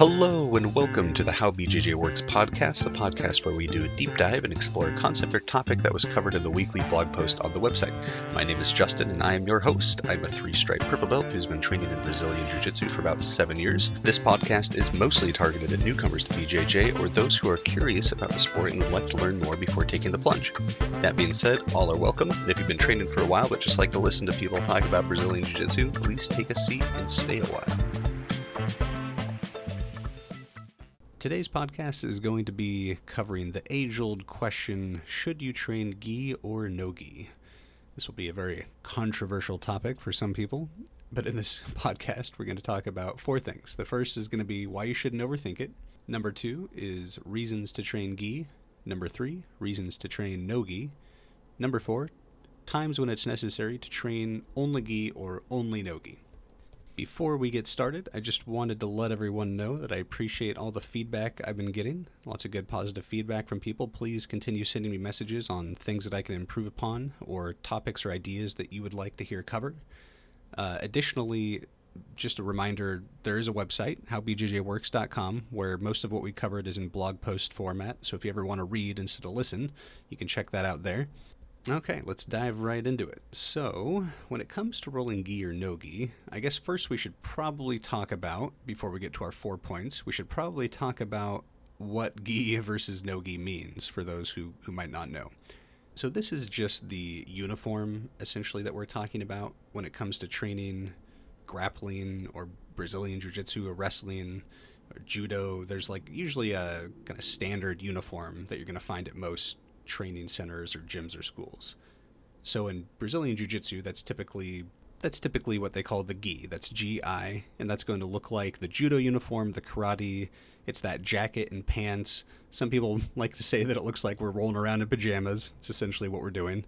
Hello, and welcome to the How BJJ Works podcast, the podcast where we do a deep dive and explore a concept or topic that was covered in the weekly blog post on the website. My name is Justin, and I am your host. I'm a three stripe purple belt who's been training in Brazilian Jiu Jitsu for about seven years. This podcast is mostly targeted at newcomers to BJJ or those who are curious about the sport and would like to learn more before taking the plunge. That being said, all are welcome, and if you've been training for a while but just like to listen to people talk about Brazilian Jiu Jitsu, please take a seat and stay a while. Today's podcast is going to be covering the age old question should you train gi or no gi? This will be a very controversial topic for some people, but in this podcast, we're going to talk about four things. The first is going to be why you shouldn't overthink it. Number two is reasons to train gi. Number three, reasons to train no gi. Number four, times when it's necessary to train only gi or only no gi. Before we get started, I just wanted to let everyone know that I appreciate all the feedback I've been getting. Lots of good positive feedback from people. Please continue sending me messages on things that I can improve upon or topics or ideas that you would like to hear covered. Uh, additionally, just a reminder there is a website, howbjjworks.com, where most of what we covered is in blog post format. So if you ever want to read instead of listen, you can check that out there. Okay, let's dive right into it. So, when it comes to rolling gi or no gi, I guess first we should probably talk about, before we get to our four points, we should probably talk about what gi versus no gi means for those who, who might not know. So, this is just the uniform essentially that we're talking about when it comes to training grappling or Brazilian Jiu Jitsu or wrestling or judo. There's like usually a kind of standard uniform that you're going to find at most training centers or gyms or schools. So in Brazilian Jiu-Jitsu, that's typically that's typically what they call the gi. That's GI, and that's going to look like the judo uniform, the karate. It's that jacket and pants. Some people like to say that it looks like we're rolling around in pajamas. It's essentially what we're doing.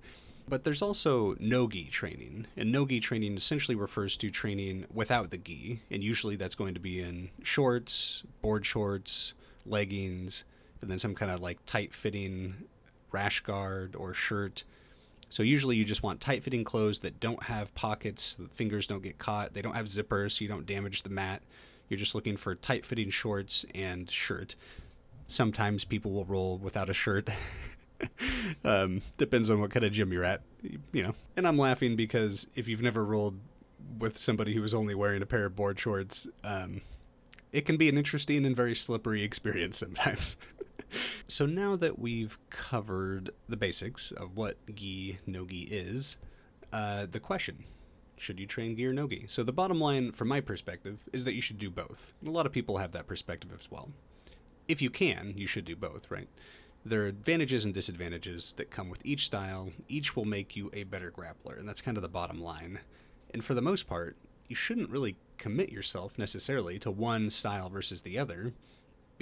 But there's also no-gi training, and no-gi training essentially refers to training without the gi, and usually that's going to be in shorts, board shorts, leggings, and then some kind of like tight-fitting rash guard or shirt. So usually you just want tight fitting clothes that don't have pockets, the fingers don't get caught, they don't have zippers so you don't damage the mat. You're just looking for tight fitting shorts and shirt. Sometimes people will roll without a shirt. um, depends on what kind of gym you're at, you know. And I'm laughing because if you've never rolled with somebody who is only wearing a pair of board shorts, um, it can be an interesting and very slippery experience sometimes. so now that we've covered the basics of what gi no gi is, uh, the question should you train gi or no gi? So the bottom line, from my perspective, is that you should do both. a lot of people have that perspective as well. If you can, you should do both, right? There are advantages and disadvantages that come with each style. Each will make you a better grappler, and that's kind of the bottom line. And for the most part, you shouldn't really commit yourself necessarily to one style versus the other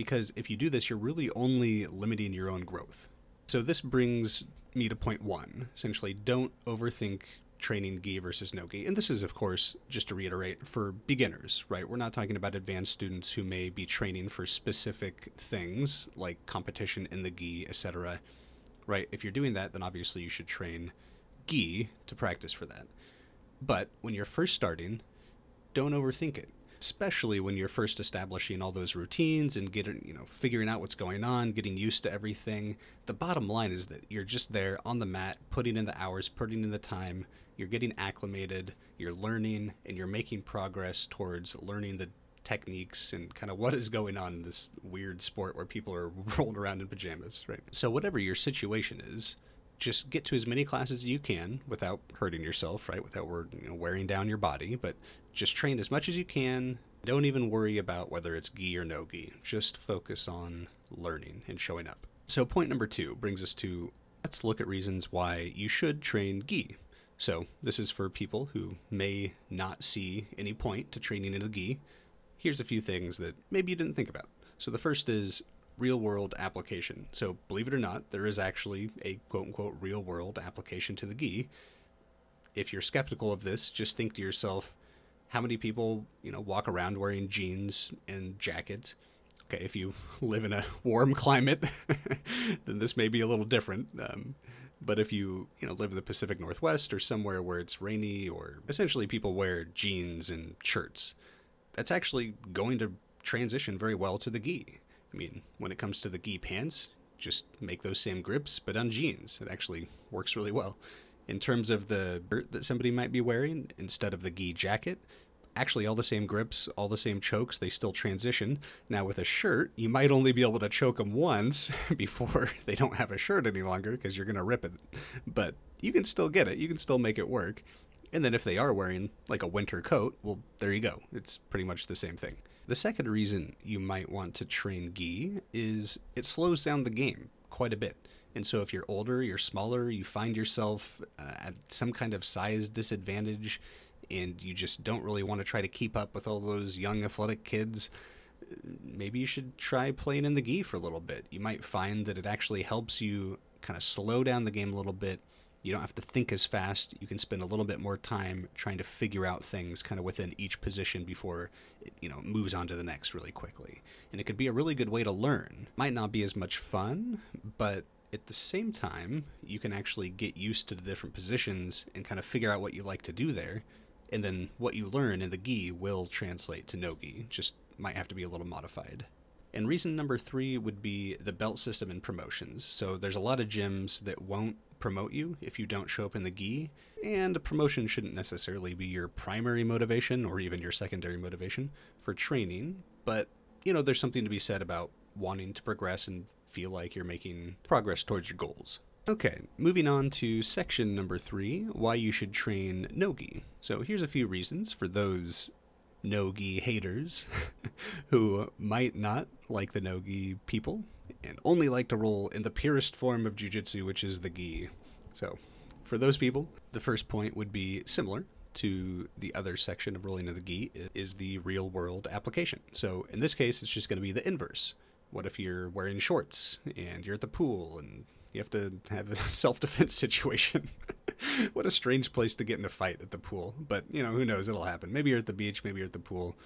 because if you do this, you're really only limiting your own growth. So this brings me to point one. Essentially, don't overthink training gi versus no gi. And this is, of course, just to reiterate, for beginners, right? We're not talking about advanced students who may be training for specific things like competition in the gi, etc. Right? If you're doing that, then obviously you should train gi to practice for that. But when you're first starting, don't overthink it especially when you're first establishing all those routines and getting, you know, figuring out what's going on, getting used to everything. The bottom line is that you're just there on the mat, putting in the hours, putting in the time, you're getting acclimated, you're learning, and you're making progress towards learning the techniques and kind of what is going on in this weird sport where people are rolling around in pajamas, right? So, whatever your situation is, just get to as many classes as you can without hurting yourself, right? Without you know, wearing down your body, but just train as much as you can. Don't even worry about whether it's gi or no gi. Just focus on learning and showing up. So, point number two brings us to let's look at reasons why you should train gi. So, this is for people who may not see any point to training in the gi. Here's a few things that maybe you didn't think about. So, the first is real world application. So, believe it or not, there is actually a quote unquote real world application to the gi. If you're skeptical of this, just think to yourself, how many people you know walk around wearing jeans and jackets okay if you live in a warm climate then this may be a little different um, but if you you know live in the pacific northwest or somewhere where it's rainy or essentially people wear jeans and shirts that's actually going to transition very well to the gi. I mean, when it comes to the gi pants, just make those same grips, but on jeans. It actually works really well. In terms of the shirt that somebody might be wearing, instead of the gi jacket, actually all the same grips, all the same chokes, they still transition. Now, with a shirt, you might only be able to choke them once before they don't have a shirt any longer because you're going to rip it. But you can still get it, you can still make it work. And then if they are wearing like a winter coat, well, there you go. It's pretty much the same thing. The second reason you might want to train gi is it slows down the game quite a bit. And so if you're older, you're smaller, you find yourself uh, at some kind of size disadvantage and you just don't really want to try to keep up with all those young athletic kids, maybe you should try playing in the gi for a little bit. You might find that it actually helps you kind of slow down the game a little bit. You don't have to think as fast. You can spend a little bit more time trying to figure out things kind of within each position before it, you know, moves on to the next really quickly. And it could be a really good way to learn. Might not be as much fun, but at the same time, you can actually get used to the different positions and kind of figure out what you like to do there. And then what you learn in the gi will translate to no gi, just might have to be a little modified. And reason number three would be the belt system and promotions. So there's a lot of gyms that won't promote you if you don't show up in the gi, and a promotion shouldn't necessarily be your primary motivation or even your secondary motivation for training, but you know, there's something to be said about wanting to progress and feel like you're making progress towards your goals. Okay, moving on to section number three why you should train Nogi. So here's a few reasons for those Nogi haters who might not like the Nogi people and only like to roll in the purest form of jujitsu, which is the gi. So, for those people, the first point would be similar to the other section of rolling in the gi is the real world application. So, in this case, it's just going to be the inverse. What if you're wearing shorts and you're at the pool and you have to have a self defense situation? what a strange place to get in a fight at the pool. But, you know, who knows? It'll happen. Maybe you're at the beach, maybe you're at the pool.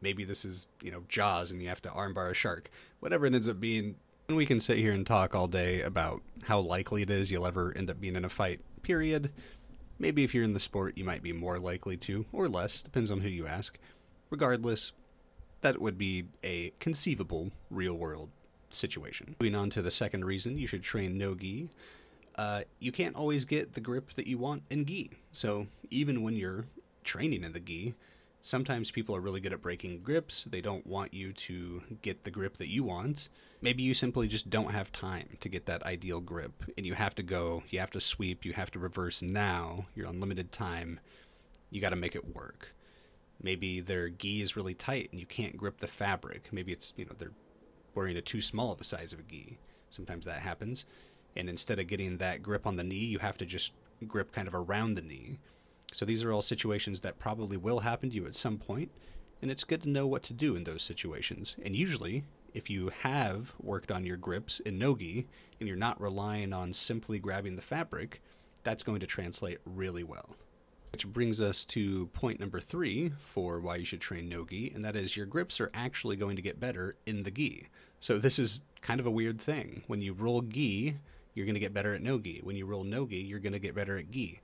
Maybe this is, you know, Jaws and you have to armbar a shark. Whatever it ends up being, And we can sit here and talk all day about how likely it is you'll ever end up being in a fight, period. Maybe if you're in the sport, you might be more likely to, or less, depends on who you ask. Regardless, that would be a conceivable real world situation. Moving on to the second reason you should train no gi. Uh, you can't always get the grip that you want in gi. So even when you're training in the gi, sometimes people are really good at breaking grips. They don't want you to get the grip that you want. Maybe you simply just don't have time to get that ideal grip and you have to go, you have to sweep, you have to reverse now. You're on limited time. You got to make it work. Maybe their gi is really tight and you can't grip the fabric. Maybe it's, you know, they're wearing a too small of a size of a gi. Sometimes that happens. And instead of getting that grip on the knee, you have to just grip kind of around the knee. So these are all situations that probably will happen to you at some point, and it's good to know what to do in those situations. And usually, if you have worked on your grips in nogi and you're not relying on simply grabbing the fabric, that's going to translate really well. Which brings us to point number three for why you should train no gi, and that is your grips are actually going to get better in the gi. So this is kind of a weird thing. When you roll gi, you're going to get better at no gi. When you roll no gi, you're going to get better at gi.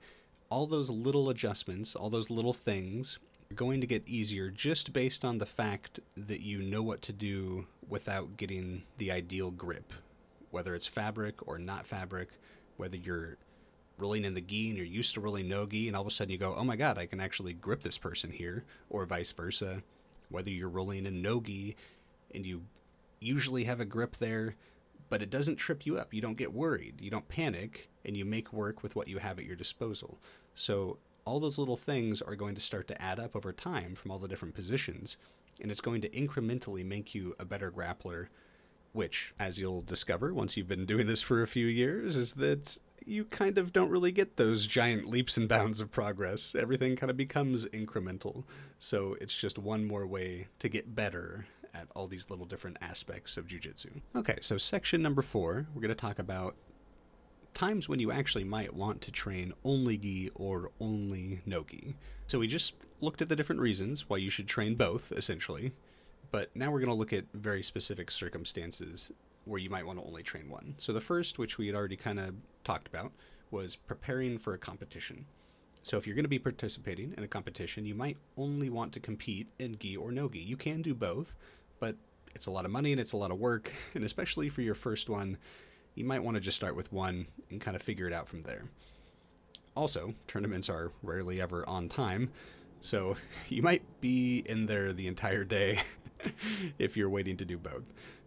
All those little adjustments, all those little things are going to get easier just based on the fact that you know what to do without getting the ideal grip, whether it's fabric or not fabric, whether you're rolling in the gi and you're used to rolling no gi, and all of a sudden you go, oh my god, I can actually grip this person here, or vice versa. Whether you're rolling in no gi and you usually have a grip there, but it doesn't trip you up. You don't get worried, you don't panic, and you make work with what you have at your disposal. So all those little things are going to start to add up over time from all the different positions, and it's going to incrementally make you a better grappler. Which, as you'll discover once you've been doing this for a few years, is that you kind of don't really get those giant leaps and bounds of progress. Everything kind of becomes incremental. So it's just one more way to get better at all these little different aspects of jujitsu. Okay, so section number four, we're going to talk about times when you actually might want to train only gi or only no gi. So we just looked at the different reasons why you should train both, essentially. But now we're going to look at very specific circumstances where you might want to only train one. So the first, which we had already kind of talked about, was preparing for a competition. So if you're going to be participating in a competition, you might only want to compete in gi or no gi. You can do both, but it's a lot of money and it's a lot of work, and especially for your first one, you might want to just start with one and kind of figure it out from there. Also, tournaments are rarely ever on time, so you might be in there the entire day if you're waiting to do both.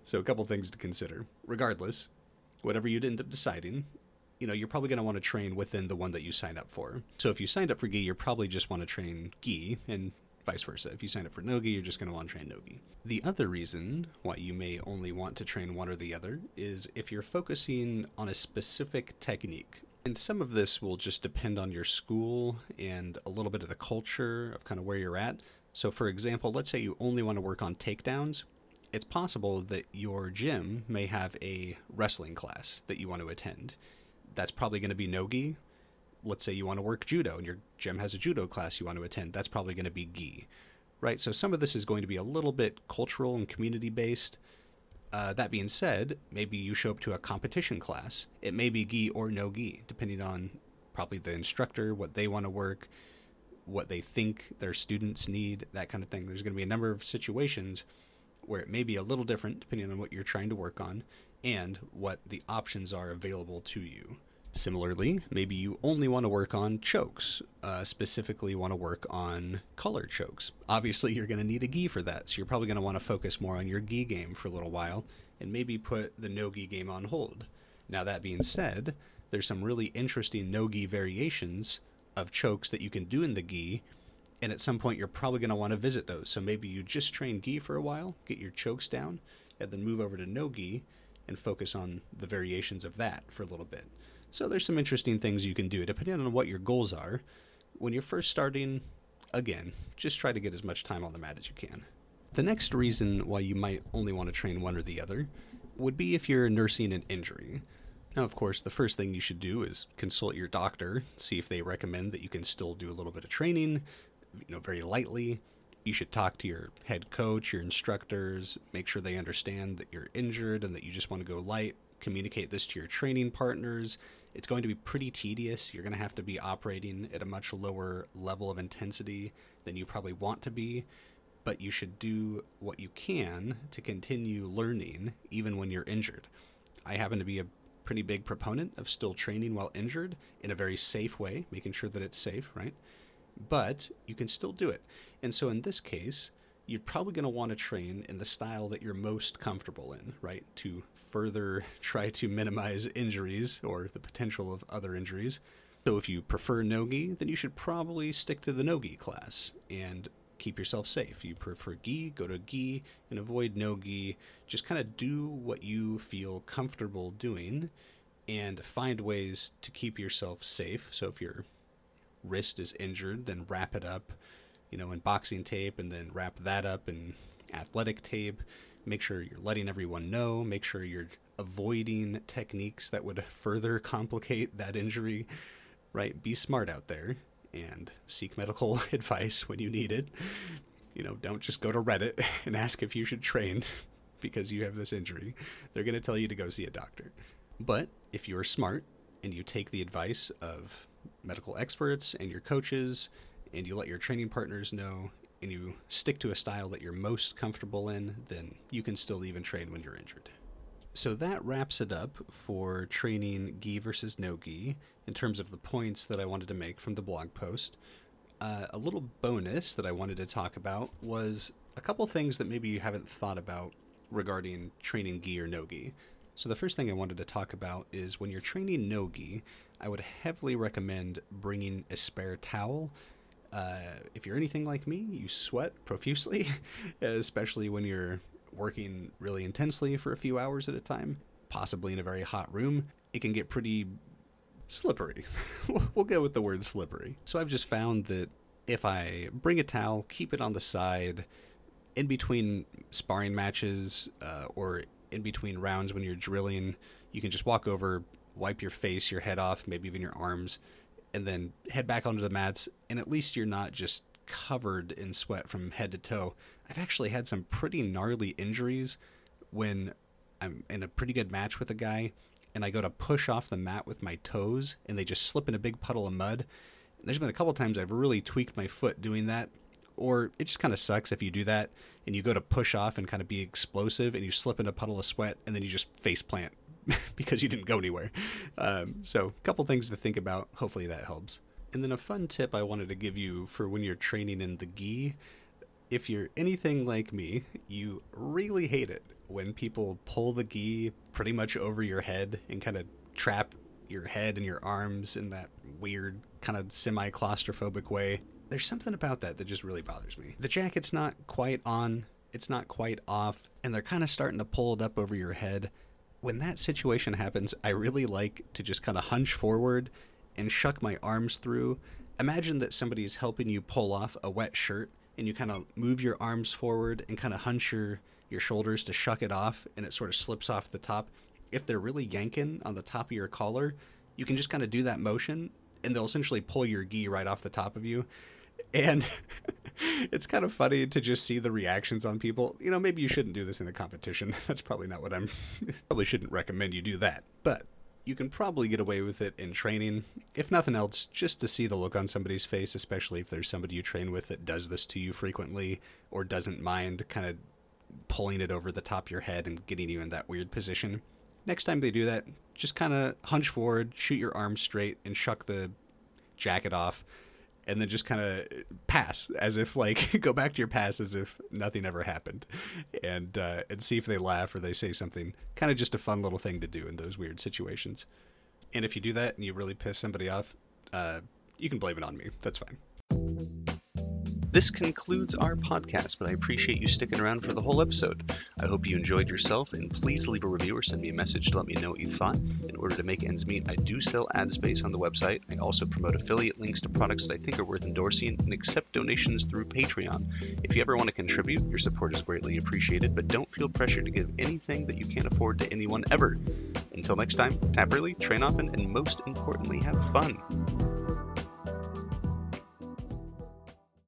So, a couple things to consider. Regardless, whatever you'd end up deciding, you know, you're probably going to want to train within the one that you signed up for. So if you signed up for gi, you're probably just want to train gi and vice versa. If you sign up for no gi, you're just going to want to train no gi. The other reason why you may only want to train one or the other is if you're focusing on a specific technique. And some of this will just depend on your school and a little bit of the culture of kind of where you're at. So, for example, let's say you only want to work on takedowns. It's possible that your gym may have a wrestling class that you want to attend that's probably going to be no gi. Let's say you want to work judo and your gym has a judo class you want to attend. That's probably going to be gi, right? So some of this is going to be a little bit cultural and community based. Uh, that being said, maybe you show up to a competition class. It may be gi or no gi, depending on probably the instructor, what they want to work, what they think their students need, that kind of thing. There's going to be a number of situations where it may be a little different depending on what you're trying to work on and what the options are available to you. Similarly, maybe you only want to work on chokes, uh, specifically want to work on collar chokes. Obviously, you're going to need a gi for that, so you're probably going to want to focus more on your gi game for a little while and maybe put the no gi game on hold. Now, that being said, there's some really interesting no gi variations of chokes that you can do in the gi, and at some point, you're probably going to want to visit those. So maybe you just train gi for a while, get your chokes down, and then move over to no gi and focus on the variations of that for a little bit. So there's some interesting things you can do depending on what your goals are. When you're first starting, again, just try to get as much time on the mat as you can. The next reason why you might only want to train one or the other would be if you're nursing an injury. Now, of course, the first thing you should do is consult your doctor, see if they recommend that you can still do a little bit of training, you know, very lightly. You should talk to your head coach, your instructors, make sure they understand that you're injured and that you just want to go light. Communicate this to your training partners, it's going to be pretty tedious. You're going to have to be operating at a much lower level of intensity than you probably want to be, but you should do what you can to continue learning even when you're injured. I happen to be a pretty big proponent of still training while injured in a very safe way, making sure that it's safe, right? But you can still do it. And so in this case, you're probably going to want to train in the style that you're most comfortable in, right? To further try to minimize injuries or the potential of other injuries. So if you prefer Nogi, then you should probably stick to the Nogi class and keep yourself safe. You prefer gi, go to gi and avoid nogi. Just kind of do what you feel comfortable doing and find ways to keep yourself safe. So if your wrist is injured, then wrap it up, you know, in boxing tape and then wrap that up in athletic tape make sure you're letting everyone know, make sure you're avoiding techniques that would further complicate that injury, right? Be smart out there and seek medical advice when you need it. You know, don't just go to Reddit and ask if you should train because you have this injury. They're going to tell you to go see a doctor. But if you're smart and you take the advice of medical experts and your coaches and you let your training partners know and you stick to a style that you're most comfortable in, then you can still even train when you're injured. So that wraps it up for training gi versus no gi in terms of the points that I wanted to make from the blog post. Uh, a little bonus that I wanted to talk about was a couple things that maybe you haven't thought about regarding training gi or no gi. So the first thing I wanted to talk about is when you're training no gi, I would heavily recommend bringing a spare towel uh, if you're anything like me, you sweat profusely, especially when you're working really intensely for a few hours at a time, possibly in a very hot room. It can get pretty slippery. we'll go with the word slippery. So I've just found that if I bring a towel, keep it on the side in between sparring matches uh, or in between rounds when you're drilling, you can just walk over, wipe your face, your head off, maybe even your arms, and then head back onto the mats, and at least you're not just covered in sweat from head to toe. I've actually had some pretty gnarly injuries when I'm in a pretty good match with a guy and I go to push off the mat with my toes and they just slip in a big puddle of mud. There's been a couple times I've really tweaked my foot doing that, or it just kind of sucks if you do that and you go to push off and kind of be explosive and you slip in a puddle of sweat and then you just face plant because you didn't go anywhere. Um, so, a couple things to think about. Hopefully, that helps. And then a fun tip I wanted to give you for when you're training in the gi. If you're anything like me, you really hate it when people pull the gi pretty much over your head and kind of trap your head and your arms in that weird kind of semi claustrophobic way. There's something about that that just really bothers me. The jacket's not quite on, it's not quite off, and they're kind of starting to pull it up over your head. When that situation happens, I really like to just kind of hunch forward and shuck my arms through. Imagine that somebody is helping you pull off a wet shirt and you kind of move your arms forward and kind of hunch your, your shoulders to shuck it off and it sort of slips off the top. If they're really yanking on the top of your collar, you can just kind of do that motion and they'll essentially pull your gi right off the top of you. And it's kind of funny to just see the reactions on people. You know, maybe you shouldn't do this in a competition. That's probably not what I'm probably shouldn't recommend you do that. But you can probably get away with it in training. If nothing else, just to see the look on somebody's face, especially if there's somebody you train with that does this to you frequently or doesn't mind kind of pulling it over the top of your head and getting you in that weird position. Next time they do that, just kind of hunch forward, shoot your arms straight, and shuck the jacket off and then just kind of pass as if like go back to your past as if nothing ever happened. And uh, and see if they laugh or they say something. Kind of just a fun little thing to do in those weird situations. And if you do that and you really piss somebody off uh, you can blame it on me. That's fine this concludes our podcast, but I appreciate you sticking around for the whole episode. I hope you enjoyed yourself, and please leave a review or send me a message to let me know what you thought. In order to make ends meet, I do sell ad space on the website. I also promote affiliate links to products that I think are worth endorsing and accept donations through Patreon. If you ever want to contribute, your support is greatly appreciated, but don't feel pressured to give anything that you can't afford to anyone ever. Until next time, tap early, train often, and most importantly, have fun.